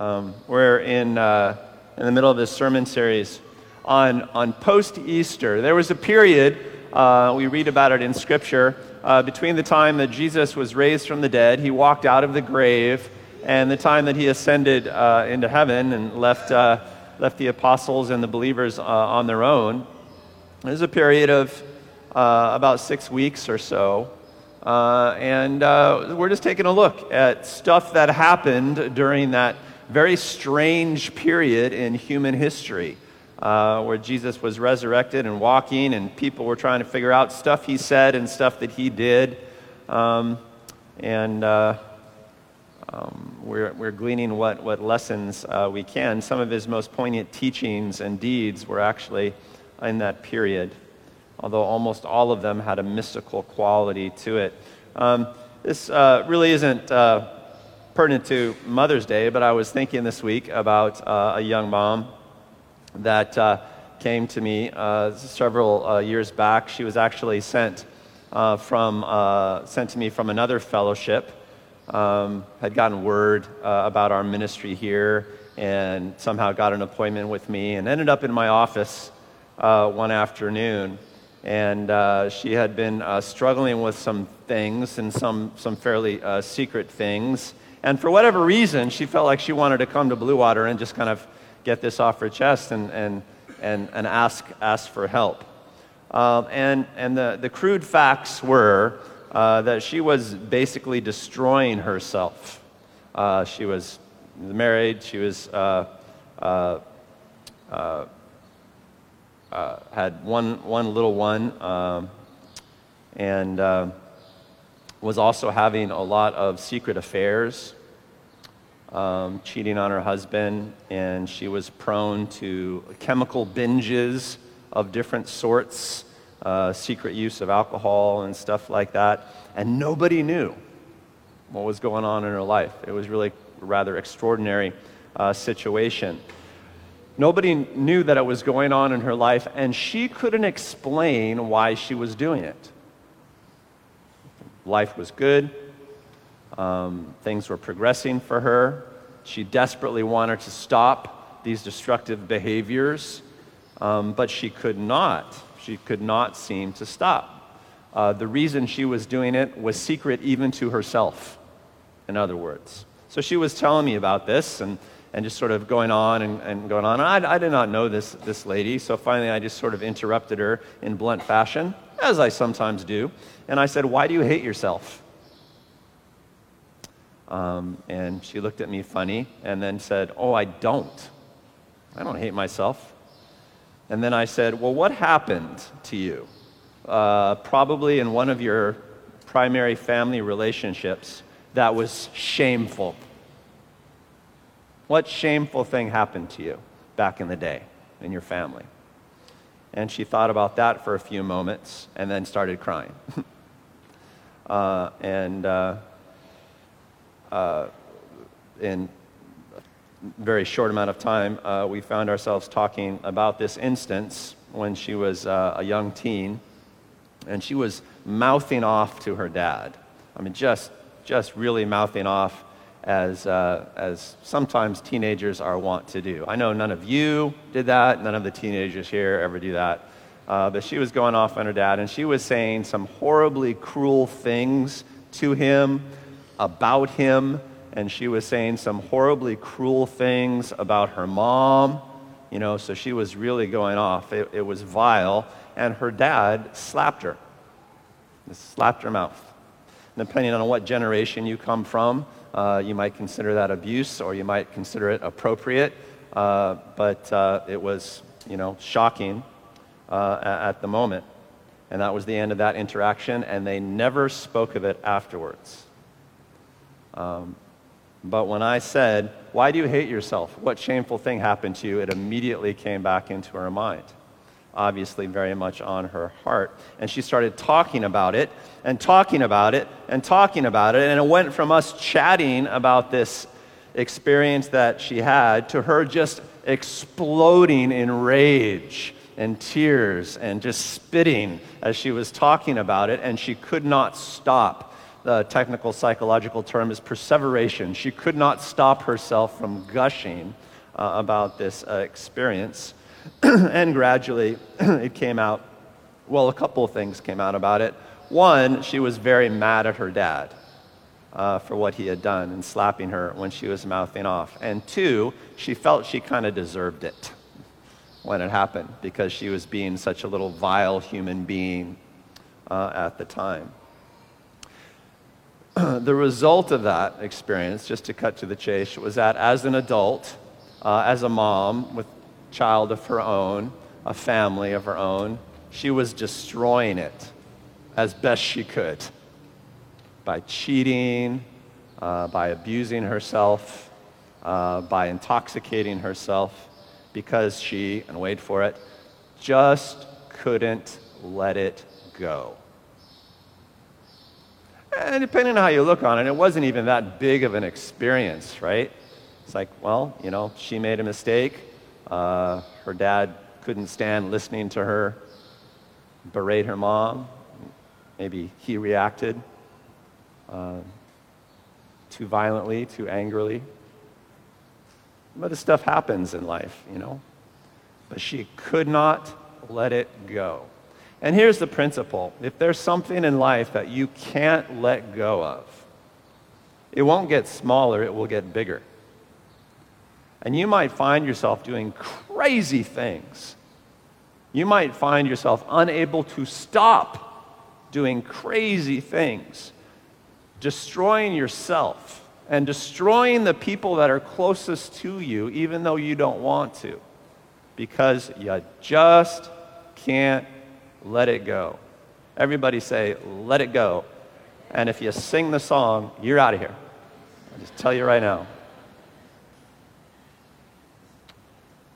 Um, we're in, uh, in the middle of this sermon series on, on post Easter. There was a period, uh, we read about it in Scripture, uh, between the time that Jesus was raised from the dead, he walked out of the grave, and the time that he ascended uh, into heaven and left, uh, left the apostles and the believers uh, on their own. There's a period of about six weeks or so. And we're just taking a look at stuff that happened during that very strange period in human history uh, where Jesus was resurrected and walking, and people were trying to figure out stuff he said and stuff that he did. Um, and uh, um, we're, we're gleaning what, what lessons uh, we can. Some of his most poignant teachings and deeds were actually in that period although almost all of them had a mystical quality to it. Um, this uh, really isn't uh, pertinent to Mother's Day, but I was thinking this week about uh, a young mom that uh, came to me uh, several uh, years back. She was actually sent, from, sent to me from another fellowship, um, had gotten word about our ministry here, and somehow got an appointment with me, and ended up in my office one afternoon and uh, she had been uh, struggling with some things and some, some fairly uh, secret things. And for whatever reason, she felt like she wanted to come to Blue Water and just kind of get this off her chest and, and, and, and ask, ask for help. Um, and and the, the crude facts were uh, that she was basically destroying herself. Uh, she was married, she was uh, uh, had one, one little one um, and uh, was also having a lot of secret affairs, um, cheating on her husband, and she was prone to chemical binges of different sorts, uh, secret use of alcohol and stuff like that. And nobody knew what was going on in her life. It was really rather extraordinary uh, situation. Nobody knew that it was going on in her life, and she couldn't explain why she was doing it. Life was good, um, things were progressing for her. She desperately wanted to stop these destructive behaviors, um, but she could not. She could not seem to stop. Uh, the reason she was doing it was secret even to herself, in other words. So she was telling me about this, and and just sort of going on and, and going on. I, I did not know this, this lady, so finally I just sort of interrupted her in blunt fashion, as I sometimes do. And I said, Why do you hate yourself? Um, and she looked at me funny and then said, Oh, I don't. I don't hate myself. And then I said, Well, what happened to you? Uh, probably in one of your primary family relationships that was shameful. What shameful thing happened to you back in the day in your family? And she thought about that for a few moments and then started crying. uh, and uh, uh, in a very short amount of time, uh, we found ourselves talking about this instance when she was uh, a young teen. And she was mouthing off to her dad. I mean, just, just really mouthing off as, uh, as sometimes teenagers are wont to do. I know none of you did that, none of the teenagers here ever do that. Uh, but she was going off on her dad, and she was saying some horribly cruel things to him, about him, and she was saying some horribly cruel things about her mom. You know, so she was really going off. It, it was vile, and her dad slapped her. Slapped her mouth. And depending on what generation you come from, uh, you might consider that abuse or you might consider it appropriate. Uh, but uh, it was, you know, shocking uh, at the moment. And that was the end of that interaction, and they never spoke of it afterwards. Um, but when I said, Why do you hate yourself? What shameful thing happened to you? it immediately came back into her mind obviously very much on her heart. And she started talking about it and talking about it and talking about it. And it went from us chatting about this experience that she had to her just exploding in rage and tears and just spitting as she was talking about it. And she could not stop the technical psychological term is perseveration. She could not stop herself from gushing uh, about this uh, experience. and gradually it came out, well, a couple of things came out about it. One, she was very mad at her dad uh, for what he had done and slapping her when she was mouthing off. And two, she felt she kind of deserved it when it happened because she was being such a little vile human being uh, at the time. the result of that experience, just to cut to the chase, was that as an adult, uh, as a mom with child of her own, a family of her own, she was destroying it as best she could by cheating, uh, by abusing herself, uh, by intoxicating herself, because she, and wait for it, just couldn't let it go. And depending on how you look on it, it wasn't even that big of an experience, right? It's like, well, you know, she made a mistake. Uh, her dad couldn't stand listening to her berate her mom. Maybe he reacted uh, too violently, too angrily. But this stuff happens in life, you know. But she could not let it go. And here's the principle if there's something in life that you can't let go of, it won't get smaller, it will get bigger. And you might find yourself doing crazy things. You might find yourself unable to stop doing crazy things, destroying yourself and destroying the people that are closest to you, even though you don't want to, because you just can't let it go. Everybody say, let it go. And if you sing the song, you're out of here. I'll just tell you right now.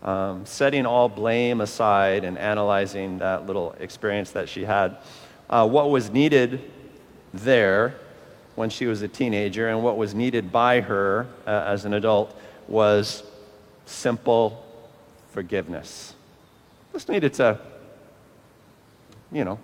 Um, setting all blame aside and analyzing that little experience that she had, uh, what was needed there when she was a teenager and what was needed by her uh, as an adult was simple forgiveness. Just needed to you know,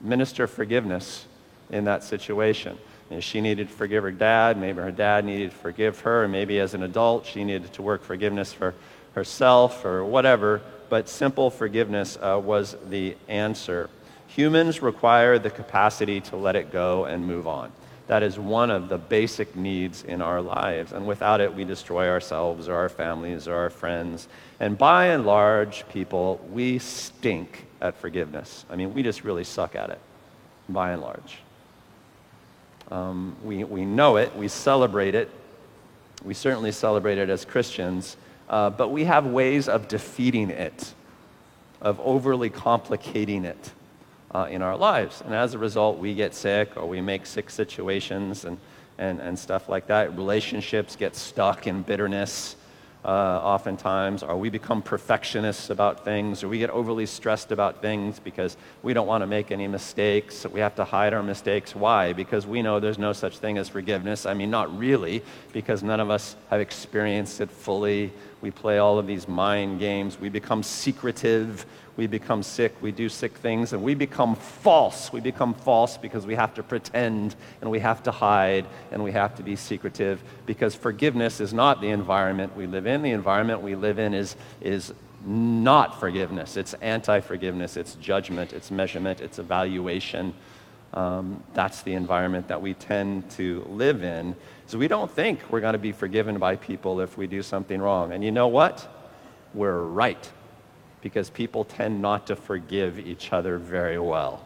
minister forgiveness in that situation. And she needed to forgive her dad, maybe her dad needed to forgive her, maybe as an adult she needed to work forgiveness for herself or whatever, but simple forgiveness uh, was the answer. Humans require the capacity to let it go and move on. That is one of the basic needs in our lives. And without it, we destroy ourselves or our families or our friends. And by and large, people, we stink at forgiveness. I mean, we just really suck at it, by and large. Um, we, we know it, we celebrate it. We certainly celebrate it as Christians, uh, but we have ways of defeating it, of overly complicating it uh, in our lives. And as a result, we get sick or we make sick situations and, and, and stuff like that. Relationships get stuck in bitterness uh, oftentimes, or we become perfectionists about things, or we get overly stressed about things because we don't want to make any mistakes. We have to hide our mistakes. Why? Because we know there's no such thing as forgiveness. I mean, not really, because none of us have experienced it fully. We play all of these mind games. We become secretive we become sick, we do sick things, and we become false. We become false because we have to pretend and we have to hide and we have to be secretive because forgiveness is not the environment we live in. The environment we live in is, is not forgiveness, it's anti forgiveness, it's judgment, it's measurement, it's evaluation. Um, that's the environment that we tend to live in. So we don't think we're going to be forgiven by people if we do something wrong. And you know what? We're right because people tend not to forgive each other very well.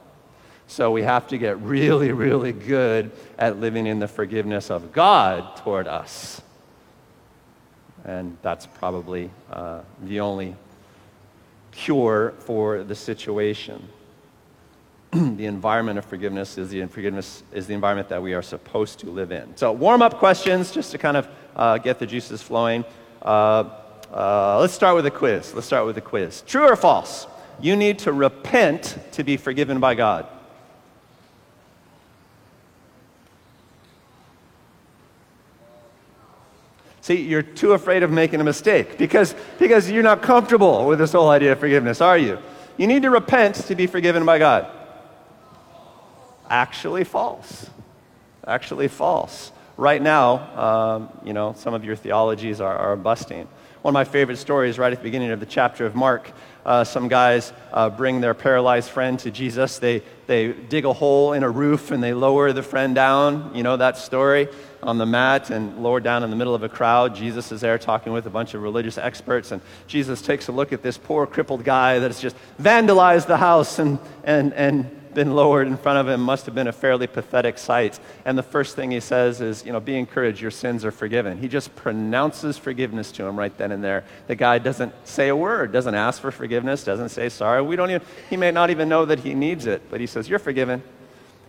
So we have to get really, really good at living in the forgiveness of God toward us. And that's probably uh, the only cure for the situation. the environment of forgiveness is the forgiveness is the environment that we are supposed to live in. So warm up questions just to kind of uh, get the juices flowing. Uh, uh, let's start with a quiz. Let's start with a quiz. True or false? You need to repent to be forgiven by God. See, you're too afraid of making a mistake because, because you're not comfortable with this whole idea of forgiveness, are you? You need to repent to be forgiven by God. Actually, false. Actually, false. Right now, um, you know, some of your theologies are, are busting. One of my favorite stories, right at the beginning of the chapter of Mark, uh, some guys uh, bring their paralyzed friend to Jesus. They, they dig a hole in a roof and they lower the friend down. You know that story? On the mat and lower down in the middle of a crowd. Jesus is there talking with a bunch of religious experts. And Jesus takes a look at this poor crippled guy that has just vandalized the house and, and, and been lowered in front of him must have been a fairly pathetic sight. And the first thing he says is, you know, be encouraged, your sins are forgiven. He just pronounces forgiveness to him right then and there. The guy doesn't say a word, doesn't ask for forgiveness, doesn't say sorry. We don't even, he may not even know that he needs it, but he says, you're forgiven.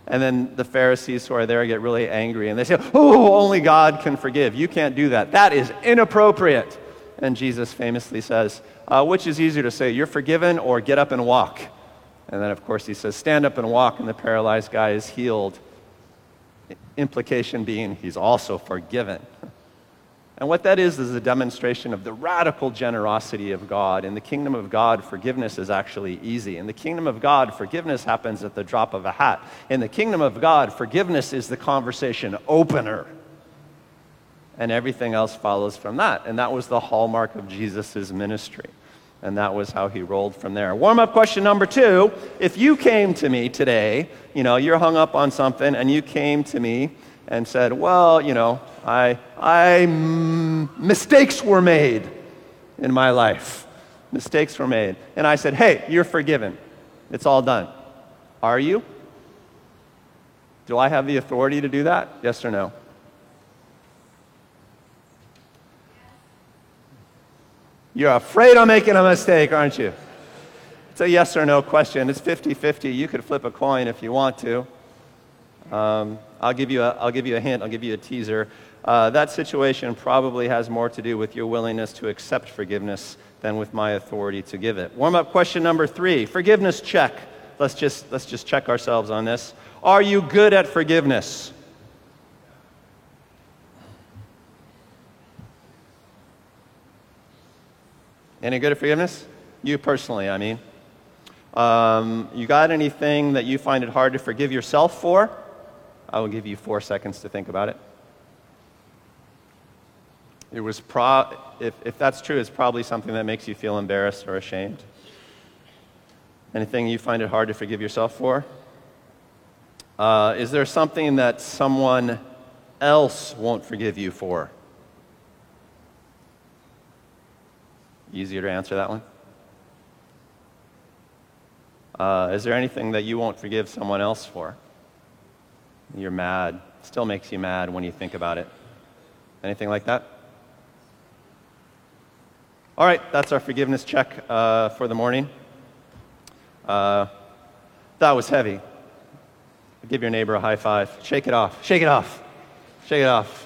And then the Pharisees who are there get really angry and they say, Oh, only God can forgive. You can't do that. That is inappropriate. And Jesus famously says, uh, Which is easier to say, you're forgiven or get up and walk? And then, of course, he says, Stand up and walk, and the paralyzed guy is healed. Implication being, he's also forgiven. And what that is, is a demonstration of the radical generosity of God. In the kingdom of God, forgiveness is actually easy. In the kingdom of God, forgiveness happens at the drop of a hat. In the kingdom of God, forgiveness is the conversation opener. And everything else follows from that. And that was the hallmark of Jesus' ministry. And that was how he rolled from there. Warm up question number two. If you came to me today, you know, you're hung up on something, and you came to me and said, Well, you know, I, I, mm, mistakes were made in my life. Mistakes were made. And I said, Hey, you're forgiven. It's all done. Are you? Do I have the authority to do that? Yes or no? You're afraid of making a mistake, aren't you? It's a yes or no question. It's 50 50. You could flip a coin if you want to. Um, I'll, give you a, I'll give you a hint, I'll give you a teaser. Uh, that situation probably has more to do with your willingness to accept forgiveness than with my authority to give it. Warm up question number three forgiveness check. Let's just, let's just check ourselves on this. Are you good at forgiveness? Any good at forgiveness? You personally, I mean. Um, you got anything that you find it hard to forgive yourself for? I will give you four seconds to think about it. It was pro- if, if that's true, it's probably something that makes you feel embarrassed or ashamed. Anything you find it hard to forgive yourself for? Uh, is there something that someone else won't forgive you for? Easier to answer that one? Uh, is there anything that you won't forgive someone else for? You're mad. Still makes you mad when you think about it. Anything like that? All right, that's our forgiveness check uh, for the morning. Uh, that was heavy. Give your neighbor a high five. Shake it off. Shake it off. Shake it off.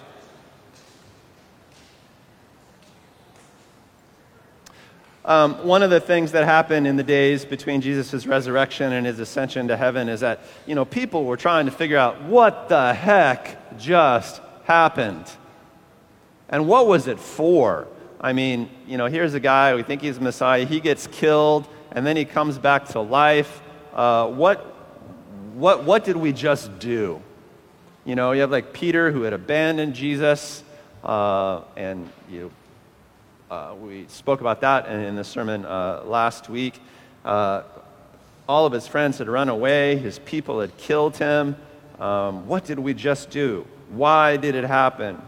Um, one of the things that happened in the days between Jesus' resurrection and his ascension to heaven is that, you know, people were trying to figure out what the heck just happened. And what was it for? I mean, you know, here's a guy, we think he's Messiah, he gets killed, and then he comes back to life. Uh, what, what, what did we just do? You know, you have like Peter who had abandoned Jesus, uh, and you know, uh, we spoke about that in, the sermon uh, last week. Uh, all of his friends had run away, his people had killed him. Um, what did we just do? Why did it happen?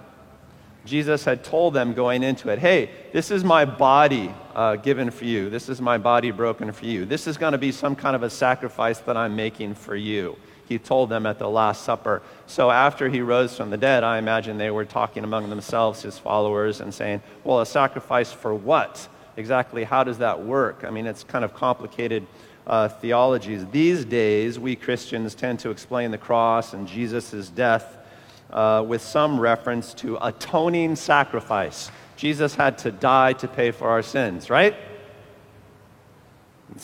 Jesus had told them going into it, hey, this is my body uh, given for you. This is my body broken for you. This is going to be some kind of a sacrifice that I'm making for you he told them at the Last Supper. So after he rose from the dead, I imagine they were talking among themselves, his followers, and saying, Well, a sacrifice for what? Exactly how does that work? I mean, it's kind of complicated uh, theologies. These days, we Christians tend to explain the cross and Jesus' death uh, with some reference to atoning sacrifice. Jesus had to die to pay for our sins, right?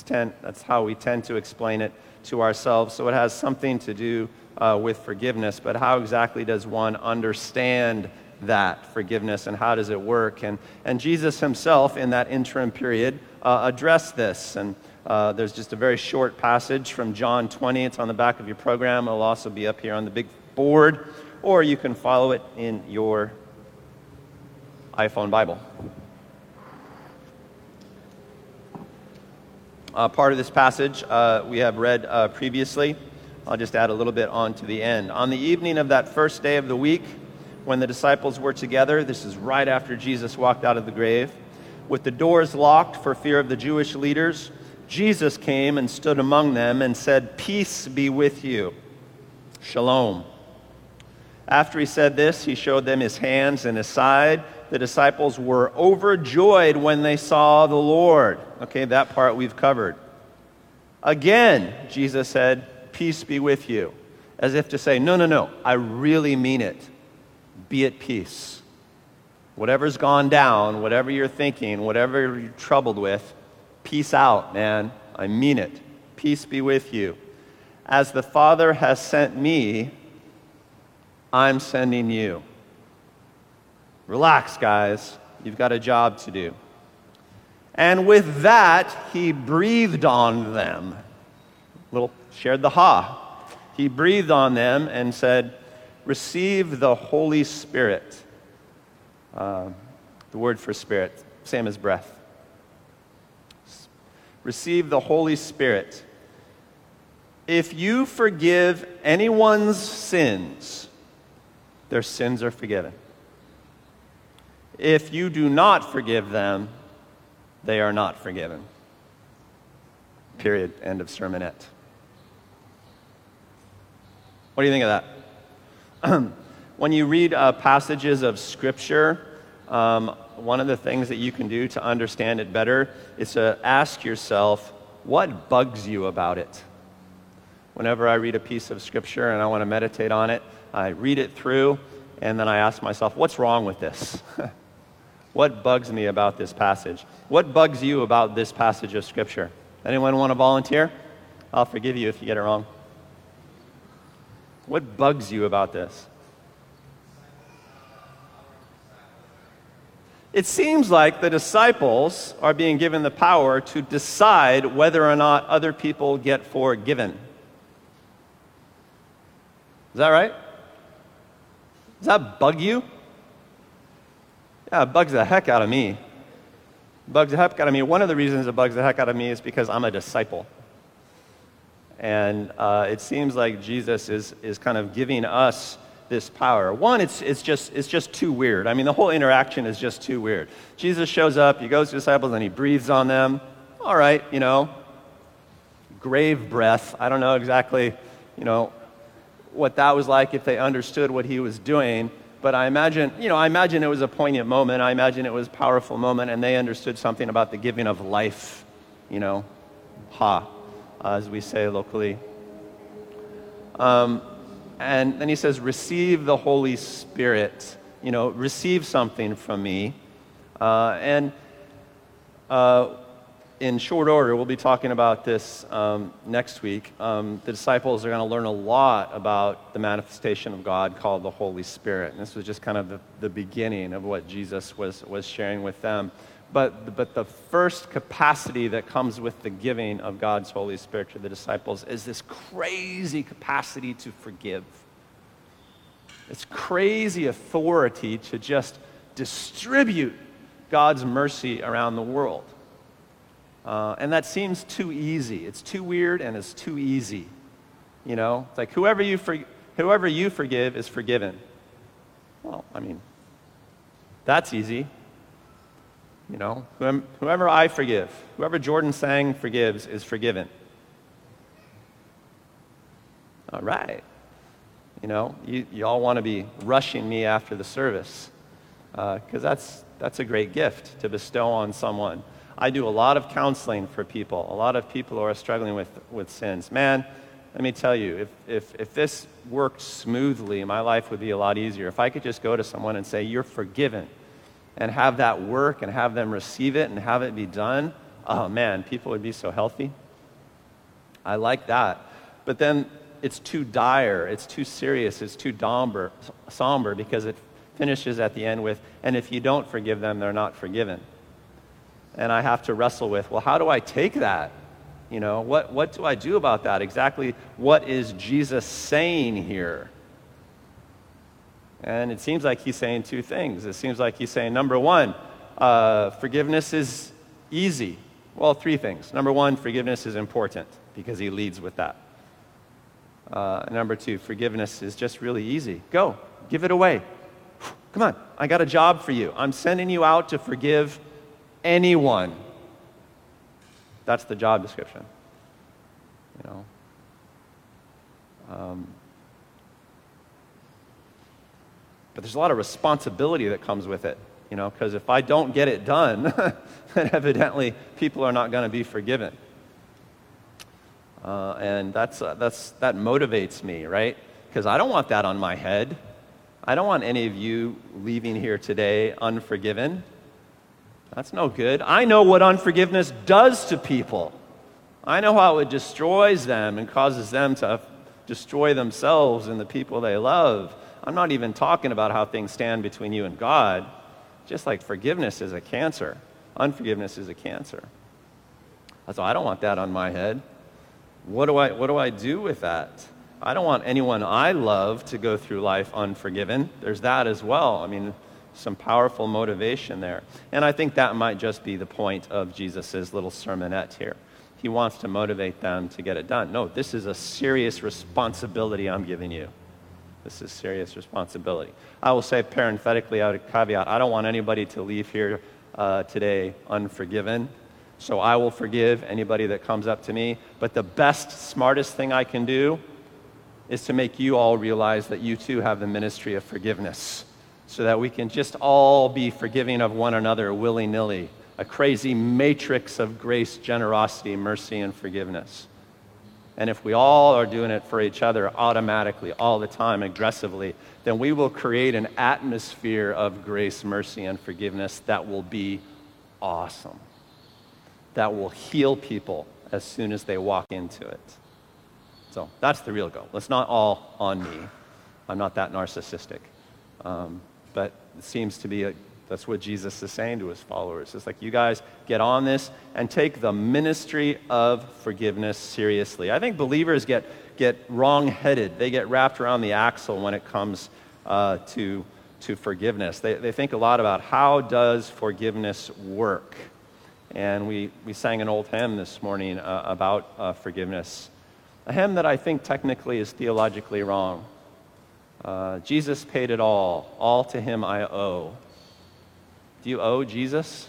Ten, that's how we tend to explain it to ourselves. So it has something to do uh, with forgiveness. But how exactly does one understand that forgiveness and how does it work? And, and Jesus himself, in that interim period, uh, addressed this. And uh, there's just a very short passage from John 20. It's on the back of your program. It'll also be up here on the big board. or you can follow it in your iPhone Bible. Uh, part of this passage uh, we have read uh, previously. I'll just add a little bit on to the end. On the evening of that first day of the week, when the disciples were together, this is right after Jesus walked out of the grave, with the doors locked for fear of the Jewish leaders, Jesus came and stood among them and said, Peace be with you. Shalom. After he said this, he showed them his hands and his side. The disciples were overjoyed when they saw the Lord. Okay, that part we've covered. Again, Jesus said, Peace be with you. As if to say, No, no, no, I really mean it. Be at peace. Whatever's gone down, whatever you're thinking, whatever you're troubled with, peace out, man. I mean it. Peace be with you. As the Father has sent me, I'm sending you. Relax, guys. You've got a job to do. And with that, he breathed on them. Little shared the ha. He breathed on them and said, Receive the Holy Spirit. Uh, the word for spirit, same as breath. Receive the Holy Spirit. If you forgive anyone's sins, their sins are forgiven. If you do not forgive them, they are not forgiven. Period. End of sermonette. What do you think of that? when you read uh, passages of Scripture, um, one of the things that you can do to understand it better is to ask yourself, what bugs you about it? Whenever I read a piece of Scripture and I want to meditate on it, I read it through and then I ask myself, what's wrong with this? what bugs me about this passage? What bugs you about this passage of Scripture? Anyone want to volunteer? I'll forgive you if you get it wrong. What bugs you about this? It seems like the disciples are being given the power to decide whether or not other people get forgiven. Is that right? Does that bug you? Yeah, it bugs the heck out of me. Bugs the heck out of me. One of the reasons it bugs the heck out of me is because I'm a disciple. And uh, it seems like Jesus is, is kind of giving us this power. One, it's, it's, just, it's just too weird. I mean, the whole interaction is just too weird. Jesus shows up, he goes to disciples, and he breathes on them. All right, you know, grave breath. I don't know exactly, you know, what that was like if they understood what he was doing. But I imagine, you know, I imagine it was a poignant moment. I imagine it was a powerful moment, and they understood something about the giving of life, you know, ha as we say locally. Um, and then he says, Receive the Holy Spirit. You know, receive something from me. Uh, and uh, in short order, we'll be talking about this um, next week. Um, the disciples are going to learn a lot about the manifestation of God called the Holy Spirit. And this was just kind of the, the beginning of what Jesus was, was sharing with them. But, but the first capacity that comes with the giving of God's Holy Spirit to the disciples is this crazy capacity to forgive. It's crazy authority to just distribute God's mercy around the world. Uh, and that seems too easy. It's too weird and it's too easy. You know, it's like whoever you, for, whoever you forgive is forgiven. Well, I mean, that's easy. You know, whoever I forgive, whoever Jordan Seng forgives is forgiven. All right. You know, you, you all want to be rushing me after the service because uh, that's, that's a great gift to bestow on someone. I do a lot of counseling for people, a lot of people who are struggling with, with sins. Man, let me tell you, if, if, if this worked smoothly, my life would be a lot easier. If I could just go to someone and say, You're forgiven and have that work and have them receive it and have it be done, oh man, people would be so healthy. I like that. But then it's too dire, it's too serious, it's too somber, somber because it finishes at the end with, and if you don't forgive them, they're not forgiven. And I have to wrestle with, well, how do I take that? You know, what, what do I do about that? Exactly what is Jesus saying here? And it seems like he's saying two things. It seems like he's saying, number one, uh, forgiveness is easy. Well, three things. Number one, forgiveness is important because he leads with that. Uh, number two, forgiveness is just really easy. Go, give it away. Come on, I got a job for you. I'm sending you out to forgive anyone. That's the job description. You know. Um, but there's a lot of responsibility that comes with it, you know, because if I don't get it done, then evidently people are not going to be forgiven. Uh, and that's, uh, that's, that motivates me, right? Because I don't want that on my head. I don't want any of you leaving here today unforgiven. That's no good. I know what unforgiveness does to people. I know how it destroys them and causes them to destroy themselves and the people they love. I'm not even talking about how things stand between you and God. Just like forgiveness is a cancer, unforgiveness is a cancer. So I don't want that on my head. What do I, what do, I do with that? I don't want anyone I love to go through life unforgiven. There's that as well. I mean, some powerful motivation there. And I think that might just be the point of Jesus' little sermonette here. He wants to motivate them to get it done. No, this is a serious responsibility I'm giving you. This is serious responsibility. I will say parenthetically, out of caveat, I don't want anybody to leave here uh, today unforgiven. So I will forgive anybody that comes up to me. But the best, smartest thing I can do is to make you all realize that you too have the ministry of forgiveness so that we can just all be forgiving of one another willy nilly. A crazy matrix of grace, generosity, mercy, and forgiveness. And if we all are doing it for each other automatically, all the time, aggressively, then we will create an atmosphere of grace, mercy, and forgiveness that will be awesome that will heal people as soon as they walk into it. So that's the real goal. It's not all on me. I'm not that narcissistic. Um, but it seems to be a, that's what Jesus is saying to his followers. It's like, you guys get on this and take the ministry of forgiveness seriously. I think believers get, get wrong headed, they get wrapped around the axle when it comes uh, to, to forgiveness. They, they think a lot about how does forgiveness work? And we, we sang an old hymn this morning uh, about uh, forgiveness, a hymn that I think technically is theologically wrong. Uh, Jesus paid it all, all to him I owe. Do you owe Jesus?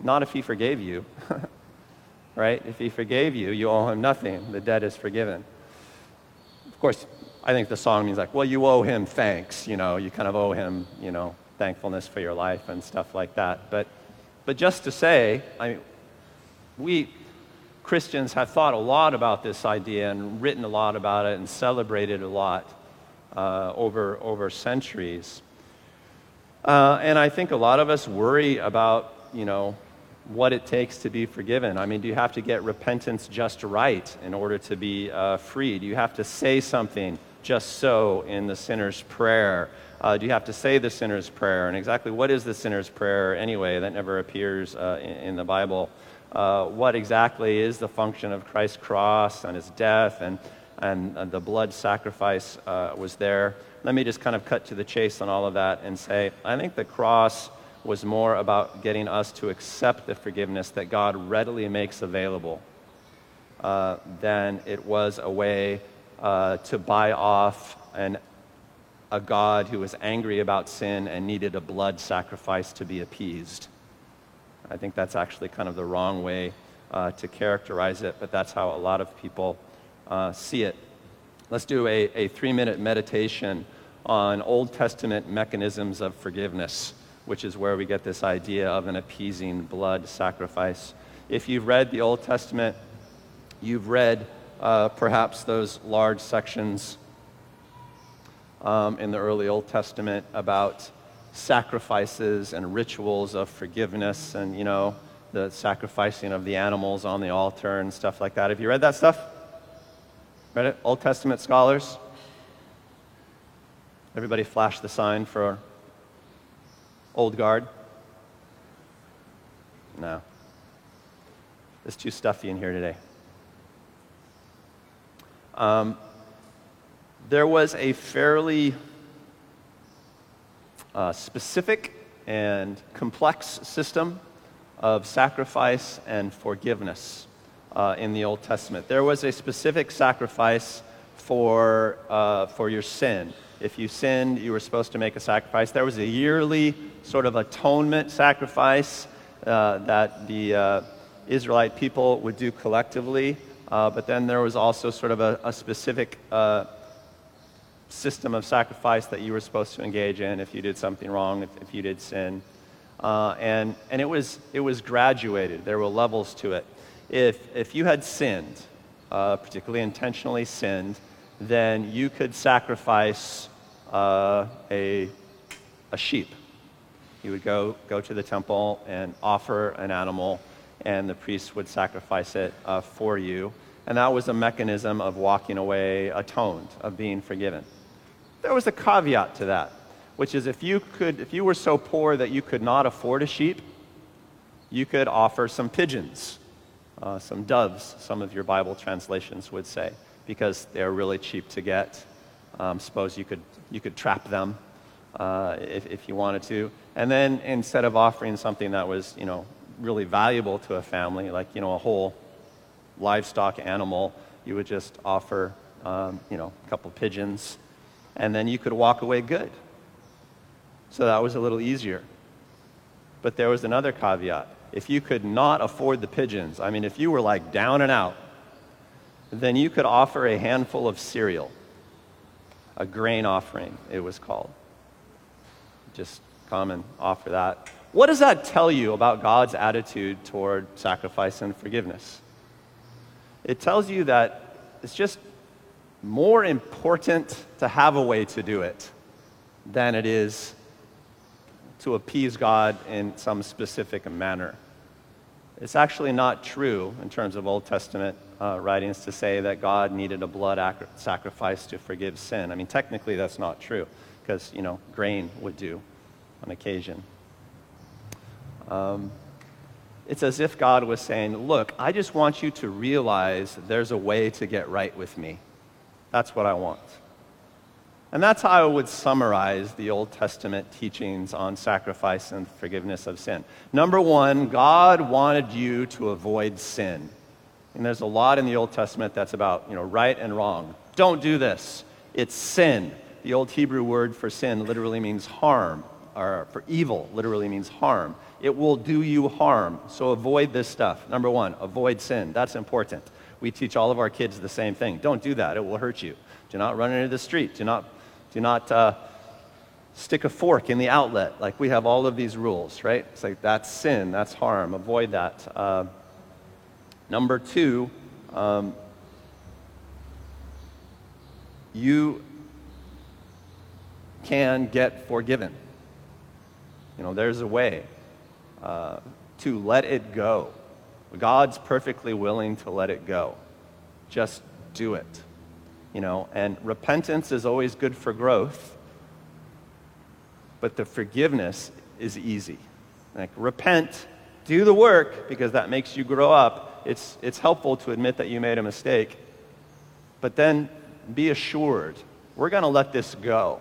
Not if he forgave you, right? If he forgave you, you owe him nothing. The debt is forgiven. Of course, I think the song means like, well, you owe him thanks, you know, you kind of owe him, you know, thankfulness for your life and stuff like that. But but just to say, I mean, we Christians have thought a lot about this idea and written a lot about it and celebrated a lot uh, over, over centuries. Uh, and I think a lot of us worry about, you know, what it takes to be forgiven. I mean, do you have to get repentance just right in order to be uh, free? Do you have to say something just so in the sinner's prayer? Uh, do you have to say the sinner's prayer? And exactly what is the sinner's prayer anyway? That never appears uh, in, in, the Bible. Uh, what exactly is the function of Christ's cross and his death and, and, and the blood sacrifice uh, was there? Let me just kind of cut to the chase on all of that and say I think the cross was more about getting us to accept the forgiveness that God readily makes available uh, than it was a way uh, to buy off an a God who was angry about sin and needed a blood sacrifice to be appeased. I think that's actually kind of the wrong way uh, to characterize it, but that's how a lot of people uh, see it. Let's do a, a three minute meditation on Old Testament mechanisms of forgiveness, which is where we get this idea of an appeasing blood sacrifice. If you've read the Old Testament, you've read uh, perhaps those large sections um, in the early Old Testament about sacrifices and rituals of forgiveness and, you know, the sacrificing of the animals on the altar and stuff like that. Have you read that stuff? Old Testament scholars? Everybody flash the sign for old guard? No. It's too stuffy in here today. Um, there was a fairly uh, specific and complex system of sacrifice and forgiveness uh, in the Old Testament. There was a specific sacrifice for, uh, for your sin. If you sinned, you were supposed to make a sacrifice. There was a yearly sort of atonement sacrifice uh, that the uh, Israelite people would do collectively. Uh, but then there was also sort of a, a specific uh, system of sacrifice that you were supposed to engage in if you did something wrong, if, if you did sin. Uh, and and it, was, it was graduated, there were levels to it. If, if you had sinned, uh, particularly intentionally sinned, then you could sacrifice uh, a, a sheep. You would go, go to the temple and offer an animal, and the priest would sacrifice it uh, for you. And that was a mechanism of walking away atoned, of being forgiven. There was a caveat to that, which is if you, could, if you were so poor that you could not afford a sheep, you could offer some pigeons, uh, some doves, some of your Bible translations would say, because they're really cheap to get. Um, suppose you could, you could trap them uh, if, if you wanted to. And then instead of offering something that was, you know, really valuable to a family, like, you know, a whole livestock animal, you would just offer, um, you know, a couple pigeons and then you could walk away good. So that was a little easier. But there was another caveat. If you could not afford the pigeons, I mean, if you were like down and out, then you could offer a handful of cereal, a grain offering, it was called. Just come and offer that. What does that tell you about God's attitude toward sacrifice and forgiveness? It tells you that it's just more important to have a way to do it than it is to appease God in some specific manner. It's actually not true in terms of Old Testament uh, writings to say that God needed a blood ac- sacrifice to forgive sin. I mean, technically, that's not true because, you know, grain would do on occasion. Um, it's as if God was saying, Look, I just want you to realize there's a way to get right with me. That's what I want. And that's how I would summarize the Old Testament teachings on sacrifice and forgiveness of sin. Number one, God wanted you to avoid sin. And there's a lot in the Old Testament that's about, you know, right and wrong. Don't do this. It's sin. The old Hebrew word for sin literally means harm, or for evil literally means harm. It will do you harm. So avoid this stuff. Number one, avoid sin. That's important. We teach all of our kids the same thing. Don't do that, it will hurt you. Do not run into the street. Do not, do not uh, stick a fork in the outlet. Like we have all of these rules, right? It's like that's sin, that's harm. Avoid that. Uh, number two, um, you can get forgiven. You know, there's a way uh, to let it go. God's perfectly willing to let it go. Just do it. You know, and repentance is always good for growth, but the forgiveness is easy. Like, repent, do the work, because that makes you grow up. It's, it's helpful to admit that you made a mistake, but then be assured we're going to let this go.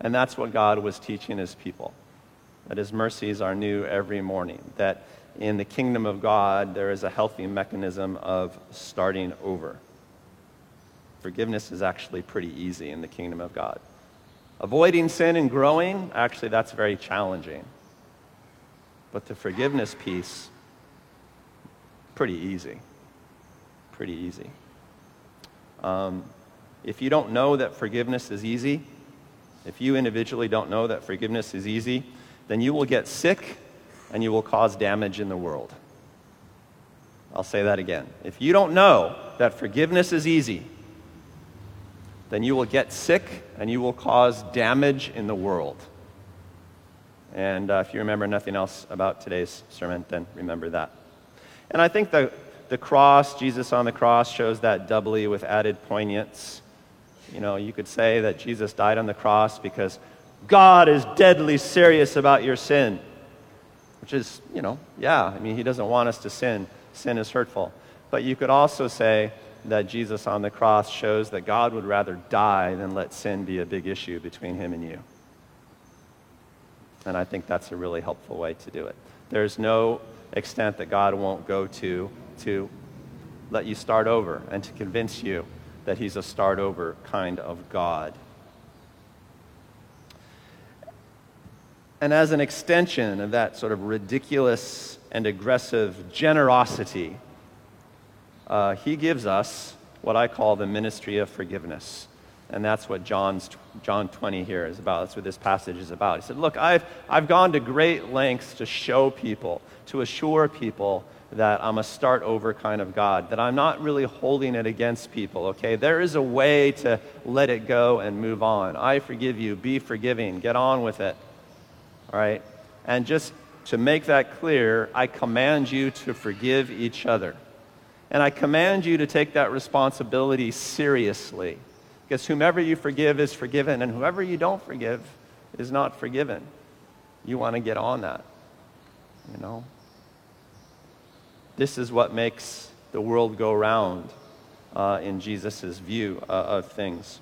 And that's what God was teaching his people that his mercies are new every morning, that in the kingdom of God, there is a healthy mechanism of starting over. Forgiveness is actually pretty easy in the kingdom of God. Avoiding sin and growing, actually, that's very challenging. But the forgiveness piece, pretty easy. Pretty easy. Um, if you don't know that forgiveness is easy, if you individually don't know that forgiveness is easy, then you will get sick and you will cause damage in the world. I'll say that again. If you don't know that forgiveness is easy, then you will get sick and you will cause damage in the world. And uh, if you remember nothing else about today's sermon, then remember that. And I think the, the cross, Jesus on the cross, shows that doubly with added poignance. You know, you could say that Jesus died on the cross because God is deadly serious about your sin which is, you know, yeah, I mean, he doesn't want us to sin. Sin is hurtful. But you could also say that Jesus on the cross shows that God would rather die than let sin be a big issue between him and you. And I think that's a really helpful way to do it. There's no extent that God won't go to to let you start over and to convince you that He's a start over kind of God. And as an extension of that sort of ridiculous and aggressive generosity, uh, he gives us what I call the ministry of forgiveness. And that's what John's, John 20 here is about. That's what this passage is about. He said, Look, I've, I've gone to great lengths to show people, to assure people that I'm a start over kind of God, that I'm not really holding it against people, okay? There is a way to let it go and move on. I forgive you. Be forgiving. Get on with it. All right? And just to make that clear, I command you to forgive each other. And I command you to take that responsibility seriously. Because whomever you forgive is forgiven, and whoever you don't forgive is not forgiven. You want to get on that. You know? This is what makes the world go round uh, in Jesus' view uh, of things.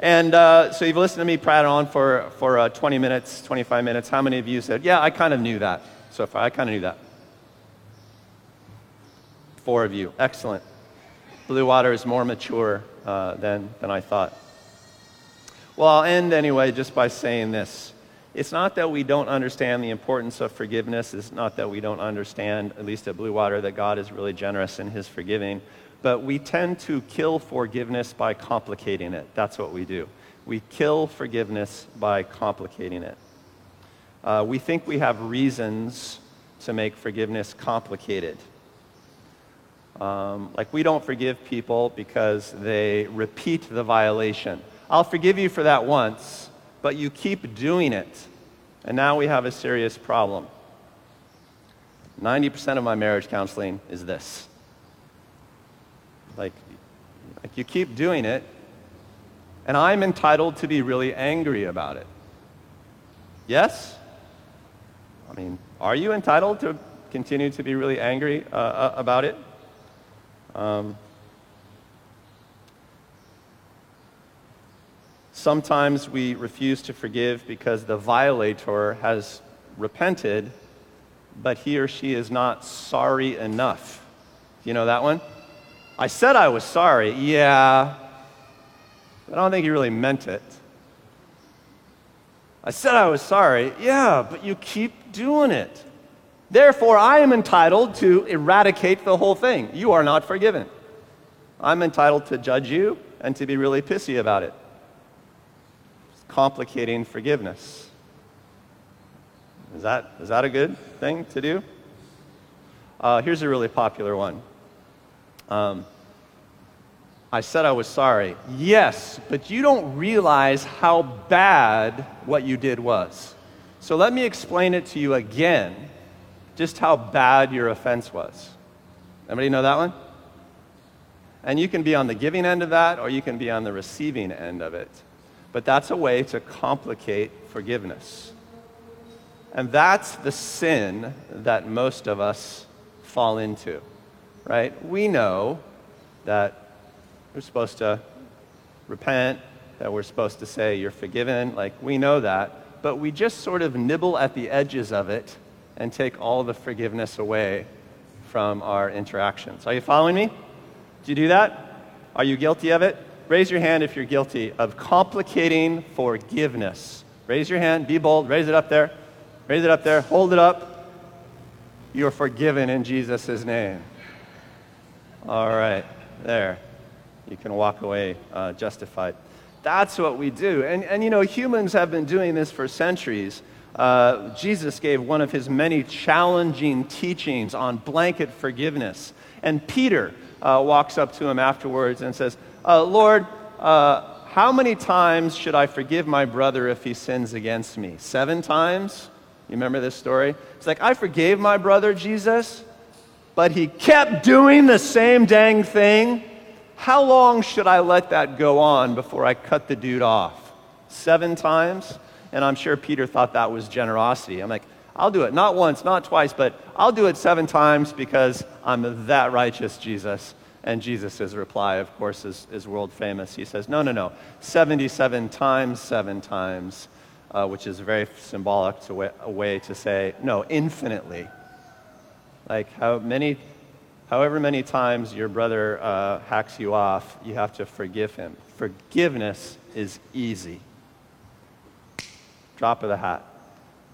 And uh, so you've listened to me prattle on for, for uh, 20 minutes, 25 minutes. How many of you said, Yeah, I kind of knew that so far? I kind of knew that. Four of you. Excellent. Blue Water is more mature uh, than, than I thought. Well, I'll end anyway just by saying this. It's not that we don't understand the importance of forgiveness. It's not that we don't understand, at least at Blue Water, that God is really generous in his forgiving but we tend to kill forgiveness by complicating it. That's what we do. We kill forgiveness by complicating it. Uh, we think we have reasons to make forgiveness complicated. Um, like, we don't forgive people because they repeat the violation. I'll forgive you for that once, but you keep doing it. And now we have a serious problem. 90% of my marriage counseling is this like, like you keep doing it, and I'm entitled to be really angry about it. Yes? I mean, are you entitled to continue to be really angry uh, uh, about it? Um, sometimes we refuse to forgive because the violator has repented, but he or she is not sorry enough. You know that one? I said I was sorry, yeah, but I don't think he really meant it. I said I was sorry, yeah, but you keep doing it. Therefore, I am entitled to eradicate the whole thing. You are not forgiven. I'm entitled to judge you and to be really pissy about it. It's complicating forgiveness. Is that, is that a good thing to do? Uh, here's a really popular one. Um, I said I was sorry. Yes, but you don't realize how bad what you did was. So let me explain it to you again, just how bad your offense was. Anybody know that one? And you can be on the giving end of that, or you can be on the receiving end of it. But that's a way to complicate forgiveness. And that's the sin that most of us fall into right? We know that we're supposed to repent, that we're supposed to say, You're forgiven. Like, we know that. But we just sort of nibble at the edges of it and take all the forgiveness away from our interactions. Are you following me? Do you do that? Are you guilty of it? Raise your hand if you're guilty of complicating forgiveness. Raise your hand, be bold, raise it up there. Raise it up there, hold it up. You're forgiven in Jesus' name. All right, there. You can walk away uh, justified. That's what we do. And, and you know, humans have been doing this for centuries. Uh, Jesus gave one of his many challenging teachings on blanket forgiveness. And Peter uh, walks up to him afterwards and says, uh, Lord, uh, how many times should I forgive my brother if he sins against me? Seven times? You remember this story? It's like, I forgave my brother, Jesus but he kept doing the same dang thing. How long should I let that go on before I cut the dude off? Seven times? And I'm sure Peter thought that was generosity. I'm like, I'll do it. Not once, not twice, but I'll do it seven times because I'm that righteous, Jesus. And Jesus' reply, of course, is, is world famous. He says, No, no, no. 77 times, seven times. uh, which is very symbolic to way, a way to say, no, infinitely. Like how many, however many times your brother uh, hacks you off, you have to forgive him. Forgiveness is easy. Drop of the hat.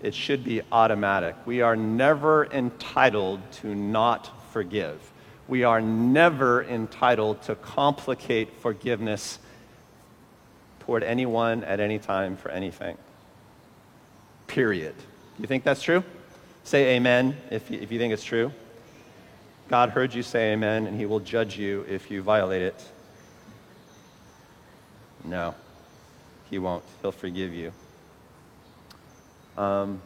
It should be automatic. We are never entitled to not forgive. We are never entitled to complicate forgiveness toward anyone at any time for anything. Period. You think that's true? Say amen if you, if you think it's true. God heard you say amen, and he will judge you if you violate it. No, he won't. He'll forgive you. Um,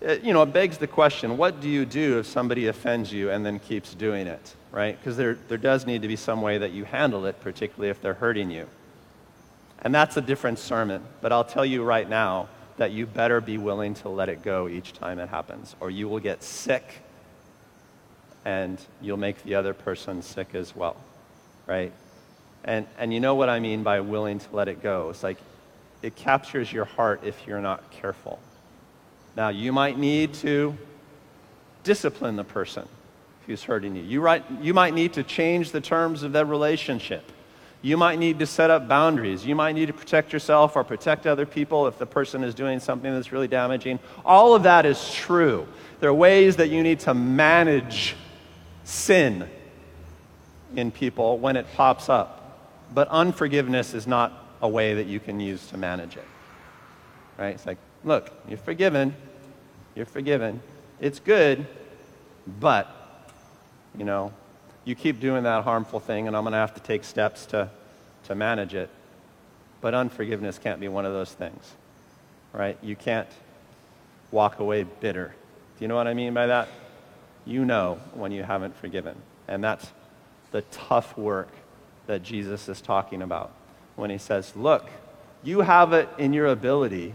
it, you know, it begs the question what do you do if somebody offends you and then keeps doing it, right? Because there, there does need to be some way that you handle it, particularly if they're hurting you. And that's a different sermon, but I'll tell you right now that you better be willing to let it go each time it happens, or you will get sick and you'll make the other person sick as well, right? And, and you know what I mean by willing to let it go. It's like it captures your heart if you're not careful. Now, you might need to discipline the person who's hurting you. You, might, you might need to change the terms of that relationship. You might need to set up boundaries. You might need to protect yourself or protect other people if the person is doing something that's really damaging. All of that is true. There are ways that you need to manage sin in people when it pops up. But unforgiveness is not a way that you can use to manage it. Right? It's like, look, you're forgiven. You're forgiven. It's good, but, you know, you keep doing that harmful thing, and I'm going to have to take steps to, to manage it. But unforgiveness can't be one of those things, right? You can't walk away bitter. Do you know what I mean by that? You know when you haven't forgiven. And that's the tough work that Jesus is talking about when he says, Look, you have it in your ability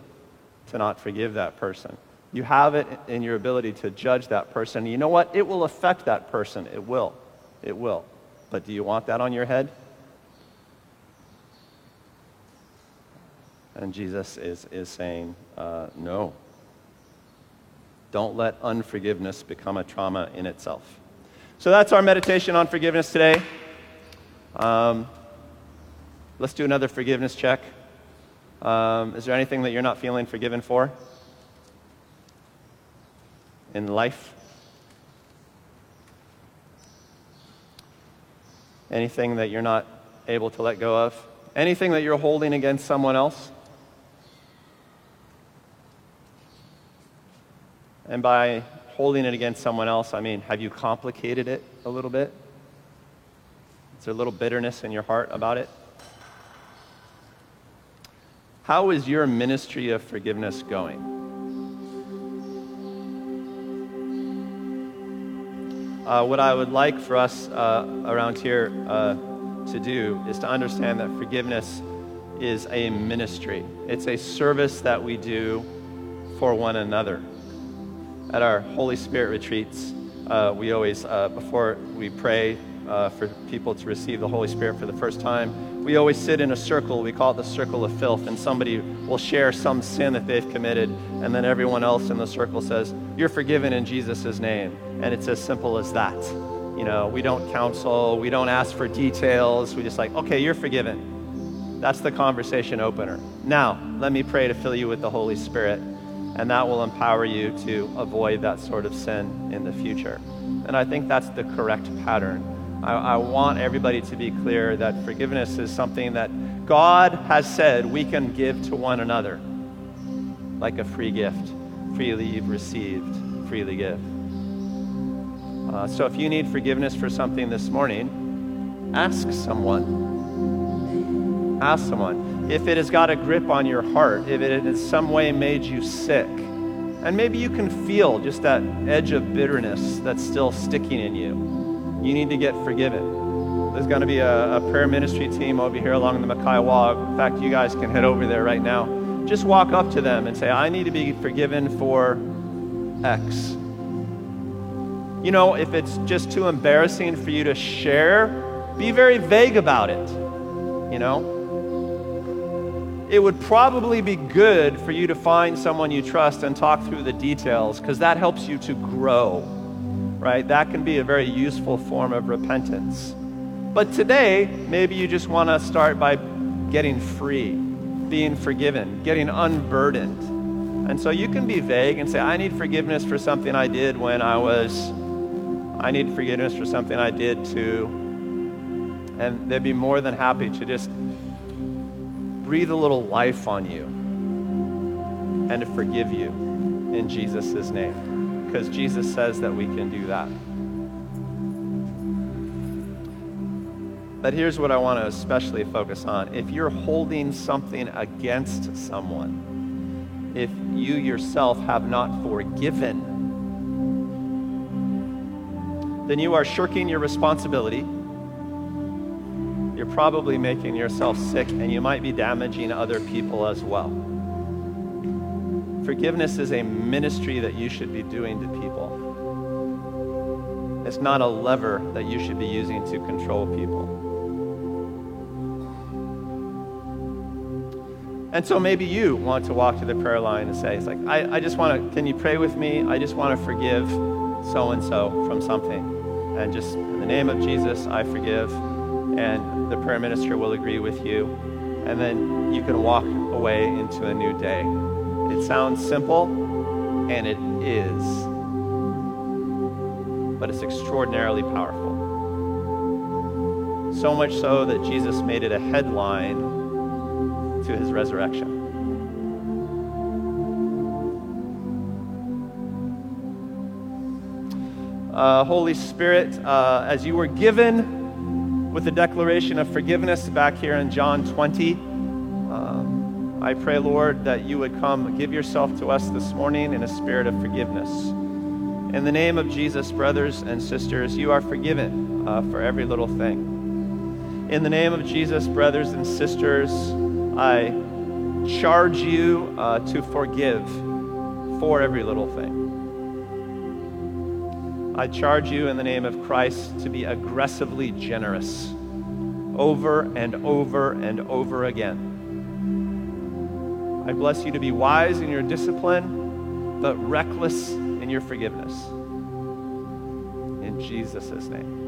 to not forgive that person. You have it in your ability to judge that person. You know what? It will affect that person. It will. It will. But do you want that on your head? And Jesus is, is saying, uh, no. Don't let unforgiveness become a trauma in itself. So that's our meditation on forgiveness today. Um, let's do another forgiveness check. Um, is there anything that you're not feeling forgiven for in life? Anything that you're not able to let go of? Anything that you're holding against someone else? And by holding it against someone else, I mean, have you complicated it a little bit? Is there a little bitterness in your heart about it? How is your ministry of forgiveness going? Uh, what I would like for us uh, around here uh, to do is to understand that forgiveness is a ministry. It's a service that we do for one another. At our Holy Spirit retreats, uh, we always, uh, before we pray uh, for people to receive the Holy Spirit for the first time, we always sit in a circle. We call it the circle of filth, and somebody will share some sin that they've committed, and then everyone else in the circle says, You're forgiven in Jesus' name. And it's as simple as that. You know, we don't counsel, we don't ask for details. We just like, Okay, you're forgiven. That's the conversation opener. Now, let me pray to fill you with the Holy Spirit, and that will empower you to avoid that sort of sin in the future. And I think that's the correct pattern I, I want everybody to be clear that forgiveness is something that God has said we can give to one another like a free gift. Freely you've received, freely give. Uh, so if you need forgiveness for something this morning, ask someone. Ask someone. If it has got a grip on your heart, if it in some way made you sick, and maybe you can feel just that edge of bitterness that's still sticking in you you need to get forgiven. There's going to be a, a prayer ministry team over here along the Mackay Wall. In fact, you guys can head over there right now. Just walk up to them and say, I need to be forgiven for X. You know, if it's just too embarrassing for you to share, be very vague about it. You know? it would probably be good for you to find someone you trust and talk through the details because that helps you to grow, right? That can be a very useful form of repentance. But today, maybe you just want to start by getting free, being forgiven, getting unburdened. And so you can be vague and say, I need forgiveness for something I did when I was, I need forgiveness for something I did too. And they'd be more than happy to just breathe a little life on you and to forgive you in Jesus' name. Because Jesus says that we can do that. But here's what I want to especially focus on. If you're holding something against someone, if you yourself have not forgiven, then you are shirking your responsibility. You're probably making yourself sick, and you might be damaging other people as well. Forgiveness is a ministry that you should be doing to people. It's not a lever that you should be using to control people. And so maybe you want to walk to the prayer line and say, it's like, I, I just want to, can you pray with me? I just want to forgive so and so from something. And just in the name of Jesus, I forgive. And the prayer minister will agree with you. And then you can walk away into a new day. It sounds simple, and it is. But it's extraordinarily powerful. So much so that Jesus made it a headline to his resurrection. Uh, Holy Spirit, uh, as you were given with the declaration of forgiveness back here in John 20, um, I pray, Lord, that you would come give yourself to us this morning in a spirit of forgiveness. In the name of Jesus, brothers and sisters, you are forgiven uh, for every little thing. In the name of Jesus, brothers and sisters, I charge you uh, to forgive for every little thing. I charge you in the name of Christ to be aggressively generous over and over and over again. I bless you to be wise in your discipline, but reckless in your forgiveness. In Jesus' name.